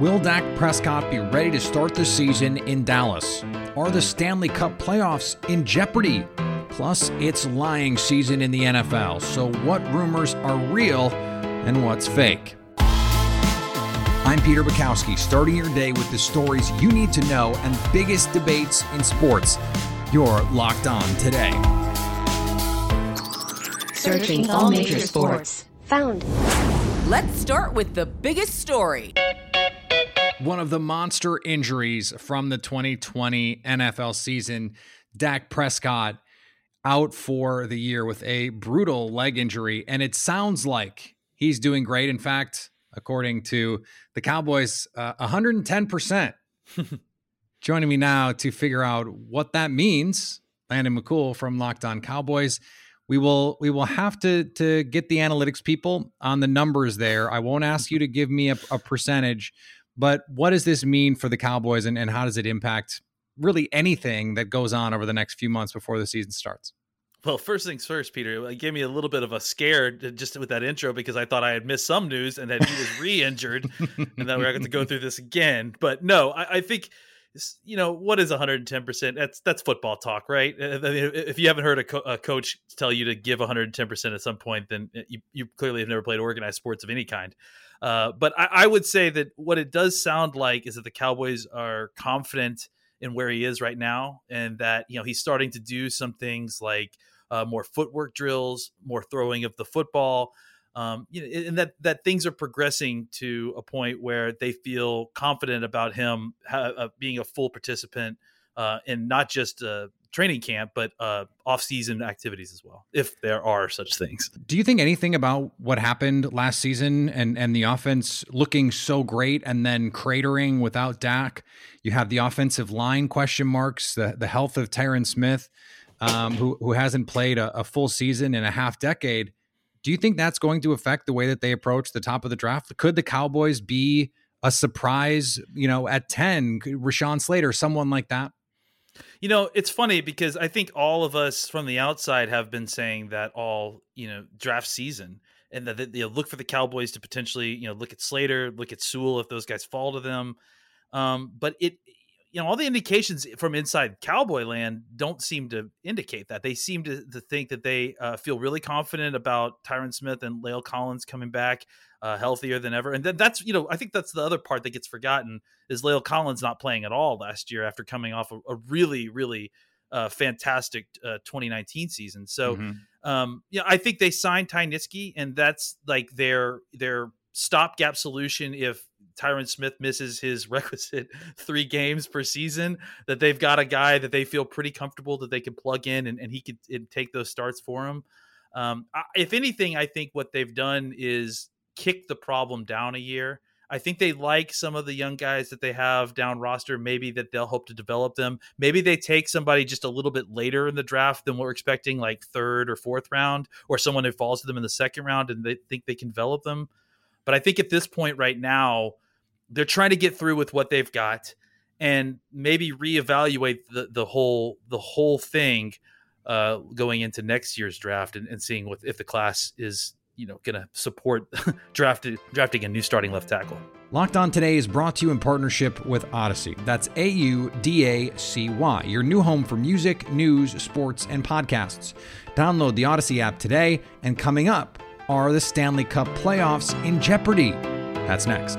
Will Dak Prescott be ready to start the season in Dallas? Are the Stanley Cup playoffs in jeopardy? Plus, it's lying season in the NFL. So, what rumors are real and what's fake? I'm Peter Bukowski, starting your day with the stories you need to know and biggest debates in sports. You're locked on today. Searching all major sports. Found. Let's start with the biggest story. One of the monster injuries from the 2020 NFL season, Dak Prescott out for the year with a brutal leg injury. And it sounds like he's doing great. In fact, according to the Cowboys, uh, 110%. Joining me now to figure out what that means, Landon McCool from Locked On Cowboys. We will we will have to to get the analytics people on the numbers there. I won't ask you to give me a, a percentage, but what does this mean for the Cowboys and, and how does it impact really anything that goes on over the next few months before the season starts? Well, first things first, Peter. It gave me a little bit of a scare uh, just with that intro because I thought I had missed some news and that he was re-injured, and that we are going to go through this again. But no, I, I think you know what is 110 percent? That's that's football talk right? I mean, if you haven't heard a, co- a, coach tell you to give 110 percent at some point then you, you clearly have never played organized sports of any kind. Uh, but I, I, would say that what it does sound like is that the cowboys are confident in where he is right now and that you know he's starting to do some things like uh, more footwork drills more throwing of the football um, you know, and that that things are progressing to a point where they feel confident about him ha- uh, being a full participant uh, in not just uh, training camp, but uh, off-season activities as well, if there are such things. Do you think anything about what happened last season and and the offense looking so great and then cratering without Dak? You have the offensive line question marks, the the health of Tyron Smith, um, who who hasn't played a, a full season in a half decade do you think that's going to affect the way that they approach the top of the draft? Could the Cowboys be a surprise, you know, at 10, Rashawn Slater, someone like that? You know, it's funny because I think all of us from the outside have been saying that all, you know, draft season and that they look for the Cowboys to potentially, you know, look at Slater, look at Sewell if those guys fall to them. Um, but it you know all the indications from inside cowboy land don't seem to indicate that. They seem to, to think that they uh, feel really confident about tyron smith and La'el collins coming back uh, healthier than ever. And then that's you know i think that's the other part that gets forgotten is La'el collins not playing at all last year after coming off a, a really really uh, fantastic uh, 2019 season. So mm-hmm. um, yeah i think they signed ty Nsekhe, and that's like their their stopgap solution if Tyron Smith misses his requisite three games per season, that they've got a guy that they feel pretty comfortable that they can plug in and, and he could and take those starts for him. Um, I, if anything, I think what they've done is kick the problem down a year. I think they like some of the young guys that they have down roster. Maybe that they'll hope to develop them. Maybe they take somebody just a little bit later in the draft than we're expecting, like third or fourth round, or someone who falls to them in the second round, and they think they can develop them. But I think at this point right now, they're trying to get through with what they've got and maybe reevaluate the, the whole the whole thing uh, going into next year's draft and, and seeing what if the class is you know going to support drafted, drafting a new starting left tackle. Locked On Today is brought to you in partnership with Audacy. That's A U D A C Y, your new home for music, news, sports, and podcasts. Download the Audacy app today, and coming up, Are the Stanley Cup playoffs in jeopardy? That's next.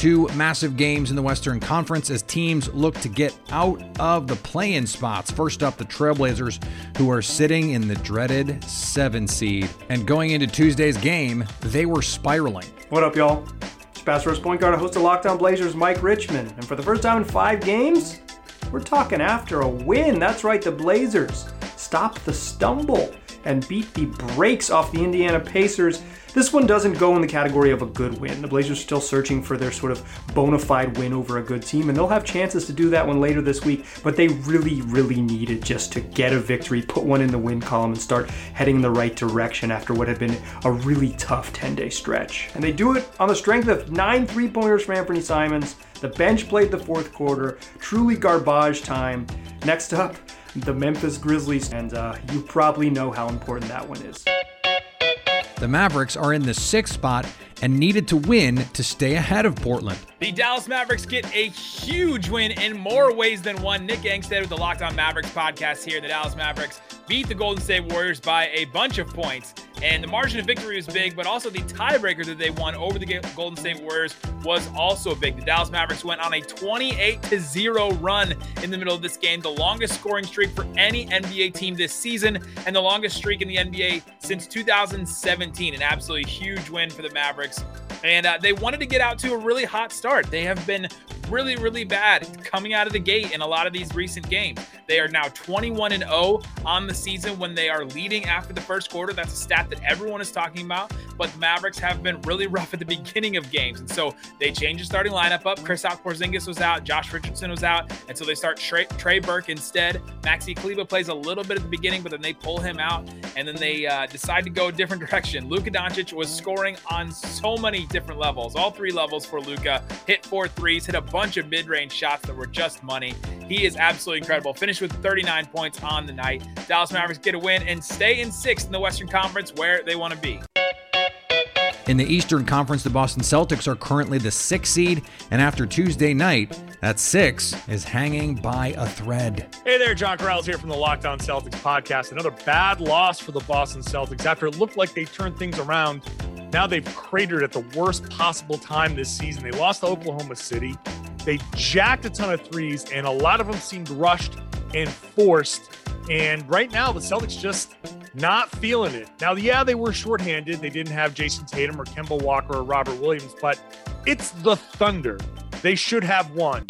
Two massive games in the Western Conference as teams look to get out of the play in spots. First up, the Trailblazers, who are sitting in the dreaded seven seed. And going into Tuesday's game, they were spiraling. What up, y'all? It's Pass Rush Point Guard, host of Locked On Blazers, Mike Richman. And for the first time in five games, we're talking after a win. That's right, the Blazers stopped the stumble and beat the brakes off the Indiana Pacers. This one doesn't go in the category of a good win. The Blazers are still searching for their sort of bona fide win over a good team, and they'll have chances to do that one later this week, but they really, really needed just to get a victory, put one in the win column, and start heading in the right direction after what had been a really tough 10 day stretch. And they do it on the strength of nine three pointers from Anfernee Simons. The bench played the fourth quarter, truly garbage time. Next up, the Memphis Grizzlies, and uh, you probably know how important that one is. The Mavericks are in the sixth spot and needed to win to stay ahead of Portland. The Dallas Mavericks get a huge win in more ways than one. Nick Angstadt with the Locked On Mavericks podcast here. The Dallas Mavericks beat the Golden State Warriors by a bunch of points. And the margin of victory was big, but also the tiebreaker that they won over the Golden State Warriors was also big. The Dallas Mavericks went on a 28 to 0 run in the middle of this game, the longest scoring streak for any NBA team this season, and the longest streak in the NBA since 2017. An absolutely huge win for the Mavericks. And uh, they wanted to get out to a really hot start. They have been really, really bad coming out of the gate in a lot of these recent games. They are now 21 and 0 on the season when they are leading after the first quarter. That's a stat that everyone is talking about. But the Mavericks have been really rough at the beginning of games. And so they changed the starting lineup up. Kristaps Porzingis was out, Josh Richardson was out. And so they start Trey, Trey Burke instead. Maxi Kleber plays a little bit at the beginning, but then they pull him out. And then they uh, decide to go a different direction. Luka Doncic was scoring on so many different levels, all three levels for Luka. Hit four threes, hit a bunch of mid range shots that were just money. He is absolutely incredible. Finished with 39 points on the night. Dallas Mavericks get a win and stay in sixth in the Western Conference where they want to be. In the Eastern Conference, the Boston Celtics are currently the sixth seed, and after Tuesday night, that six is hanging by a thread. Hey there, John Karalis here from the Locked On Celtics podcast. Another bad loss for the Boston Celtics after it looked like they turned things around. Now they've cratered at the worst possible time this season. They lost to Oklahoma City. They jacked a ton of threes, and a lot of them seemed rushed and forced. And right now, the Celtics just not feeling it. Now, yeah, they were shorthanded. They didn't have Jayson Tatum or Kemba Walker or Robert Williams, but it's the Thunder. They should have won.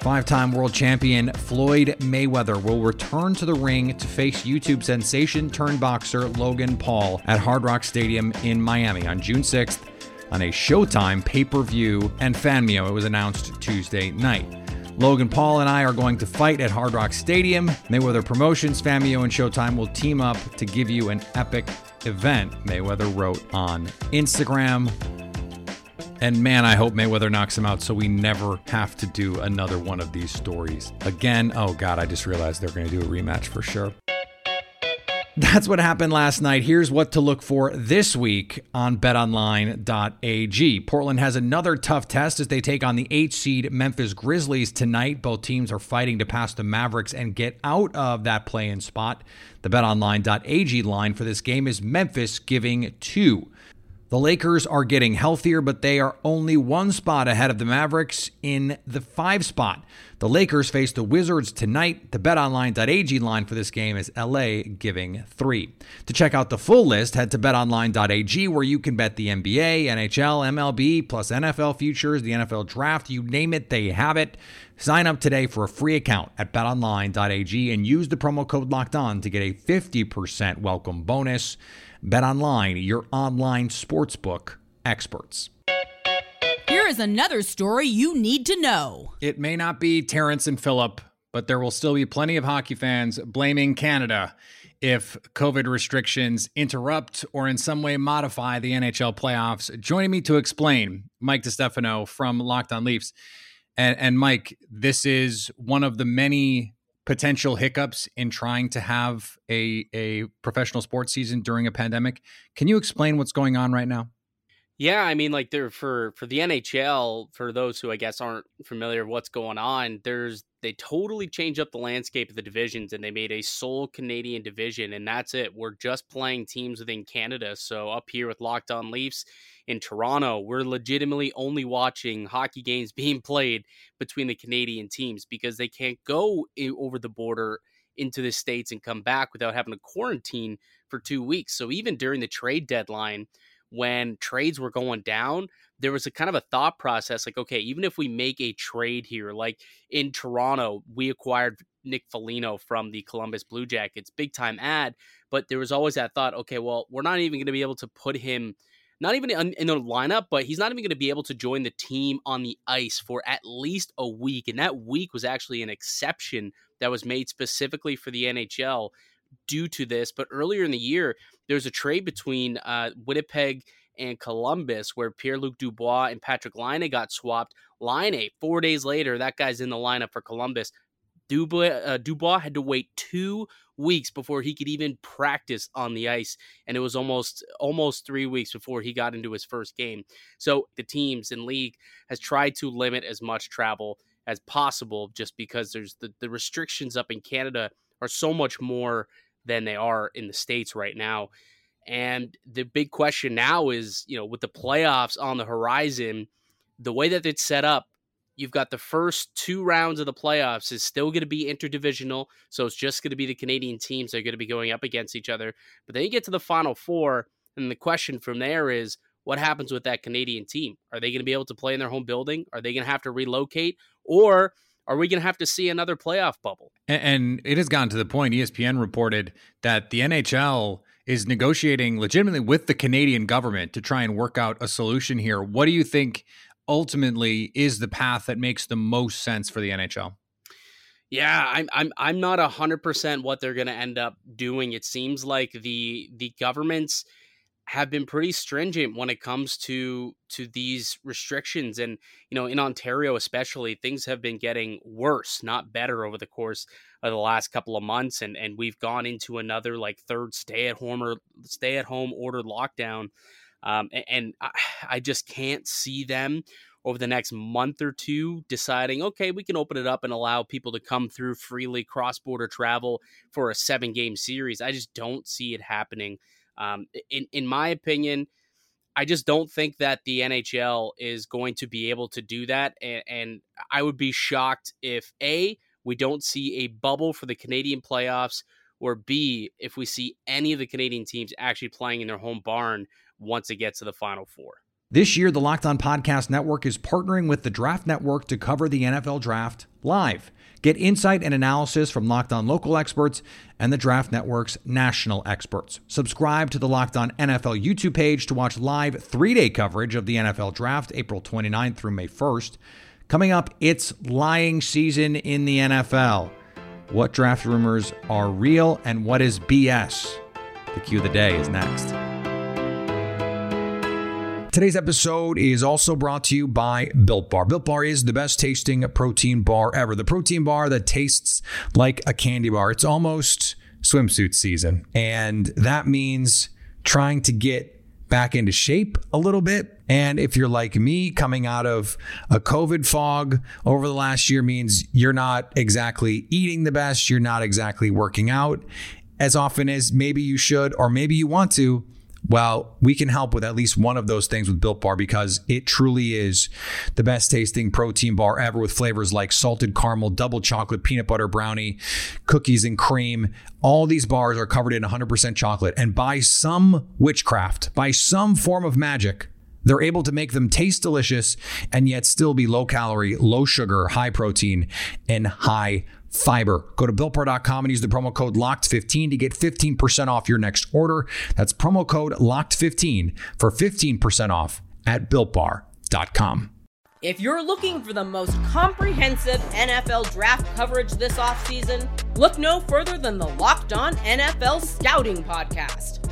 Five time world champion Floyd Mayweather will return to the ring to face YouTube sensation turned boxer Logan Paul at Hard Rock Stadium in Miami on June 6th on a Showtime pay per view and Fanmio. It was announced Tuesday night. Logan Paul and I are going to fight at Hard Rock Stadium. Mayweather Promotions, Fanmio, and Showtime will team up to give you an epic event, Mayweather wrote on Instagram. And man, I hope Mayweather knocks him out so we never have to do another one of these stories again. Oh, God, I just realized they're going to do a rematch for sure. That's what happened last night. Here's what to look for this week on betonline.ag. Portland has another tough test as they take on the 8 seed Memphis Grizzlies tonight. Both teams are fighting to pass the Mavericks and get out of that play in spot. The betonline.ag line for this game is Memphis giving 2. The Lakers are getting healthier, but they are only one spot ahead of the Mavericks in the five spot. The Lakers face the Wizards tonight. The betonline.ag line for this game is LA giving three. To check out the full list, head to betonline.ag where you can bet the NBA, NHL, MLB, plus NFL futures, the NFL draft, you name it, they have it. Sign up today for a free account at betonline.ag and use the promo code locked on to get a 50% welcome bonus. BetOnline, your online sportsbook experts. Is another story you need to know. It may not be Terrence and Philip, but there will still be plenty of hockey fans blaming Canada if COVID restrictions interrupt or in some way modify the NHL playoffs. Joining me to explain, Mike DeStefano from Locked On Leafs. And, and Mike, this is one of the many potential hiccups in trying to have a, a professional sports season during a pandemic. Can you explain what's going on right now? Yeah, I mean, like there for for the NHL, for those who I guess aren't familiar with what's going on, there's they totally changed up the landscape of the divisions and they made a sole Canadian division, and that's it. We're just playing teams within Canada. So up here with Locked On Leafs in Toronto, we're legitimately only watching hockey games being played between the Canadian teams because they can't go over the border into the states and come back without having to quarantine for two weeks. So even during the trade deadline when trades were going down, there was a kind of a thought process like, okay, even if we make a trade here, like in Toronto, we acquired Nick Foligno from the Columbus Blue Jackets, big time ad, but there was always that thought, okay, well, we're not even going to be able to put him not even in the lineup, but he's not even going to be able to join the team on the ice for at least a week. And that week was actually an exception that was made specifically for the NHL due to this. But earlier in the year, there was a trade between uh, Winnipeg and Columbus where Pierre Luc Dubois and Patrik Laine got swapped. Laine, four days later, that guy's in the lineup for Columbus. Dubois, uh, Dubois had to wait two weeks before he could even practice on the ice, and it was almost almost three weeks before he got into his first game. So the teams in league has tried to limit as much travel as possible, just because there's the, the restrictions up in Canada are so much more than they are in the States right now. And the big question now is, you know, with the playoffs on the horizon, the way that it's set up, you've got the first two rounds of the playoffs is still going to be interdivisional. So it's just going to be the Canadian teams that are going to be going up against each other. But then you get to the final four. And the question from there is, what happens with that Canadian team? Are they going to be able to play in their home building? Are they going to have to relocate? Or are we going to have to see another playoff bubble? And, and it has gotten to the point, ESPN reported that the NHL is negotiating legitimately with the Canadian government to try and work out a solution here. What do you think ultimately is the path that makes the most sense for the NHL? Yeah, I'm I'm I'm not a hundred percent what they're gonna end up doing. It seems like the the government's have been pretty stringent when it comes to to these restrictions and you know in Ontario especially things have been getting worse not better over the course of the last couple of months and and we've gone into another like third stay at home or stay at home ordered lockdown um, and, and I, I just can't see them over the next month or two deciding okay we can open it up and allow people to come through freely cross border travel for a seven game series. I just don't see it happening um, in in my opinion, I just don't think that the NHL is going to be able to do that, and, and I would be shocked if a we don't see a bubble for the Canadian playoffs, or b if we see any of the Canadian teams actually playing in their home barn once it gets to the Final Four. This year, the Locked On Podcast Network is partnering with the Draft Network to cover the NFL Draft live. Get insight and analysis from Locked On local experts and the Draft Network's national experts. Subscribe to the Locked On NFL YouTube page to watch live three day coverage of the NFL Draft, April 29th through May 1st. Coming up, it's lying season in the NFL. What draft rumors are real and what is BS? The Q of the day is next. Today's episode is also brought to you by Built Bar. Built Bar is the best tasting protein bar ever. The protein bar that tastes like a candy bar. It's almost swimsuit season. And that means trying to get back into shape a little bit. And if you're like me, coming out of a COVID fog over the last year means you're not exactly eating the best, you're not exactly working out as often as maybe you should, or maybe you want to. Well, we can help with at least one of those things with Built Bar because it truly is the best tasting protein bar ever with flavors like salted caramel, double chocolate, peanut butter brownie, cookies and cream. All these bars are covered in 100% chocolate. And by some witchcraft, by some form of magic, they're able to make them taste delicious and yet still be low calorie, low sugar, high protein, and high fiber. Go to builtbar.com and use the promo code LOCKED15 to get 15% off your next order. That's promo code LOCKED15 for 15% off at builtbar.com. If you're looking for the most comprehensive NFL draft coverage this offseason, look no further than the Locked On NFL Scouting Podcast.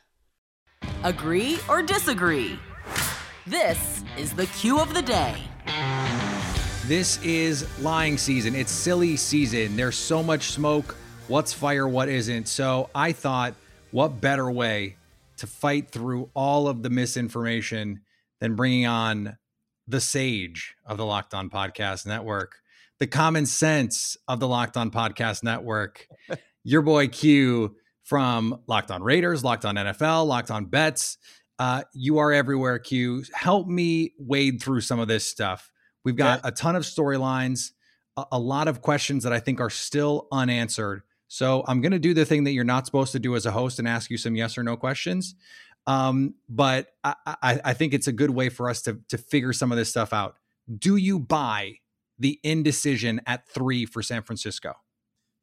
Agree or disagree? This is the Q of the day. This is lying season. It's silly season. There's so much smoke. What's fire, what isn't. So I thought, what better way to fight through all of the misinformation than bringing on the sage of the Locked On Podcast Network, the common sense of the Locked On Podcast Network, your boy Q from Locked On Raiders, Locked On NFL, Locked On Bets. Uh, you are everywhere, Q. Help me wade through some of this stuff. We've got yeah. a ton of storylines, a, a lot of questions that I think are still unanswered. So I'm going to do the thing that you're not supposed to do as a host and ask you some yes or no questions. Um, but I, I, I think it's a good way for us to to figure some of this stuff out. Do you buy the indecision at three for San Francisco?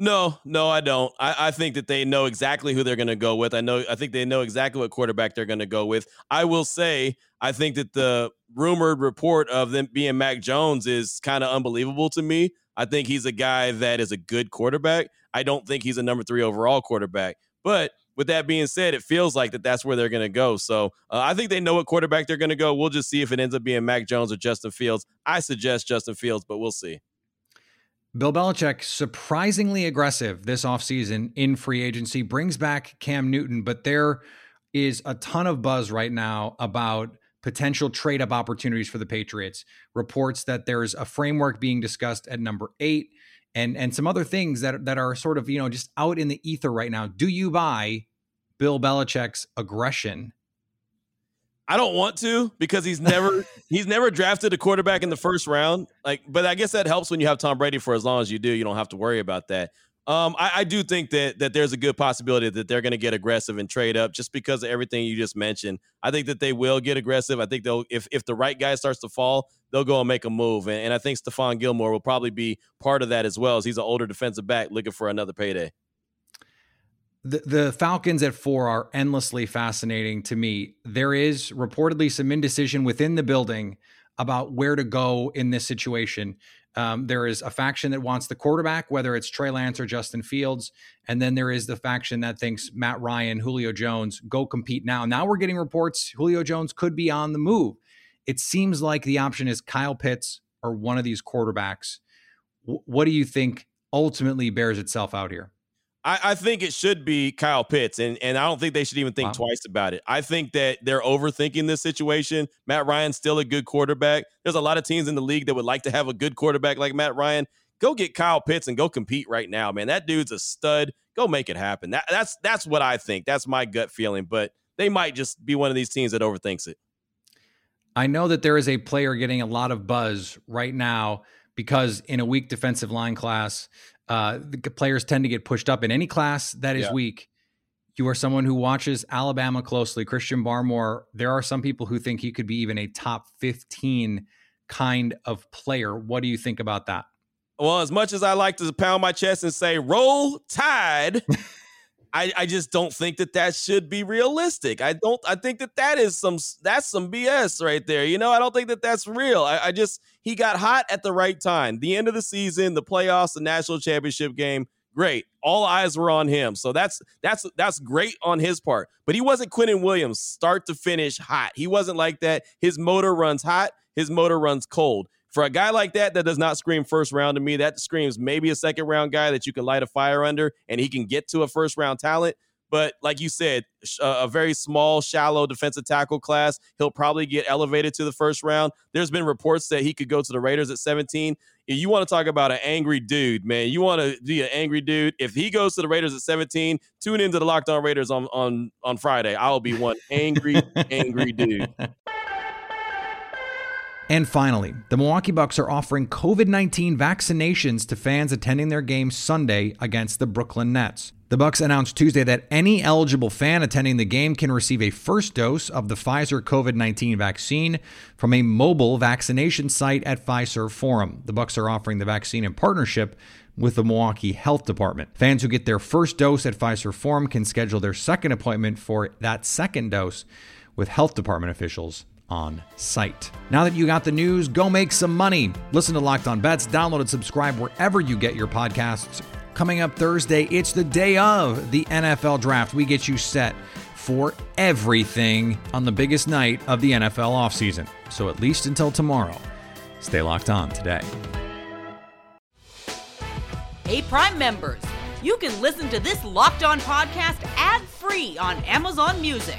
No, no, I don't. I, I, think that they know exactly who they're going to go with. I know. I think they know exactly what quarterback they're going to go with. I will say, I think that the rumored report of them being Mac Jones is kind of unbelievable to me. I think he's a guy that is a good quarterback. I don't think he's a number three overall quarterback. But with that being said, it feels like that that's where they're going to go. So uh, I think they know what quarterback they're going to go. We'll just see if it ends up being Mac Jones or Justin Fields. I suggest Justin Fields, but we'll see. Bill Belichick, surprisingly aggressive this offseason in free agency, brings back Cam Newton, but there is a ton of buzz right now about potential trade up opportunities for the Patriots. Reports that there's a framework being discussed at number eight and and some other things that that are sort of, you know, just out in the ether right now. Do you buy Bill Belichick's aggression I don't want to because he's never he's never drafted a quarterback in the first round. Like, but I guess that helps when you have Tom Brady for as long as you do. You don't have to worry about that. Um, I, I do think that that there's a good possibility that they're going to get aggressive and trade up just because of everything you just mentioned. I think that they will get aggressive. I think they'll if if the right guy starts to fall, they'll go and make a move. And, and I think Stephon Gilmore will probably be part of that as well, as he's an older defensive back looking for another payday the, the Falcons at four are endlessly fascinating to me. There is reportedly some indecision within the building about where to go in this situation. Um, there is a faction that wants the quarterback, whether it's Trey Lance or Justin Fields. And then there is the faction that thinks Matt Ryan, Julio Jones, go compete now. Now we're getting reports Julio Jones could be on the move. It seems like the option is Kyle Pitts or one of these quarterbacks. W- what do you think ultimately bears itself out here? I, I, think it should be Kyle Pitts, and, and I don't think they should even think wow. twice about it. I think that they're overthinking this situation. Matt Ryan's still a good quarterback. There's a lot of teams in the league that would like to have a good quarterback like Matt Ryan. Go get Kyle Pitts and go compete right now, man. That dude's a stud. Go make it happen. That, that's that's what I think. That's my gut feeling. But they might just be one of these teams that overthinks it. I know that there is a player getting a lot of buzz right now because in a weak defensive line class, uh, the players tend to get pushed up in any class that is yeah. weak. You are someone who watches Alabama closely. Christian Barmore, there are some people who think he could be even a top 15 kind of player. What do you think about that? Well, as much as I like to pound my chest and say, roll tide. I, I just don't think that that should be realistic. I don't. I think that that is some that's some BS right there. You know, I don't think that that's real. I, I just he got hot at the right time. The end of the season, the playoffs, the national championship game. Great. All eyes were on him. So that's that's that's great on his part. But he wasn't Quinnen Williams, start to finish hot. He wasn't like that. His motor runs hot. His motor runs cold. For a guy like that, that does not scream first round to me. That screams maybe a second round guy that you can light a fire under and he can get to a first round talent. But like you said, a very small, shallow defensive tackle class. He'll probably get elevated to the first round. There's been reports that he could go to the Raiders at 17. You want to talk about an angry dude, man. You want to be an angry dude. If he goes to the Raiders at 17, tune into the Locked On Raiders on on on Friday. I'll be one angry, angry dude. And finally, the Milwaukee Bucks are offering COVID-19 vaccinations to fans attending their game Sunday against the Brooklyn Nets. The Bucks announced Tuesday that any eligible fan attending the game can receive a first dose of the Pfizer COVID-19 vaccine from a mobile vaccination site at Fiserv Forum. The Bucks are offering the vaccine in partnership with the Milwaukee Health Department. Fans who get their first dose at Fiserv Forum can schedule their second appointment for that second dose with health department officials on site. Now that you got the news, go make some money. Listen to Locked On Bets, download and subscribe wherever you get your podcasts. Coming up Thursday, it's the day of the NFL draft. We get you set for everything on the biggest night of the NFL offseason. So at least until tomorrow, stay locked on today. Hey, Prime members, you can listen to this Locked On podcast ad free on Amazon Music.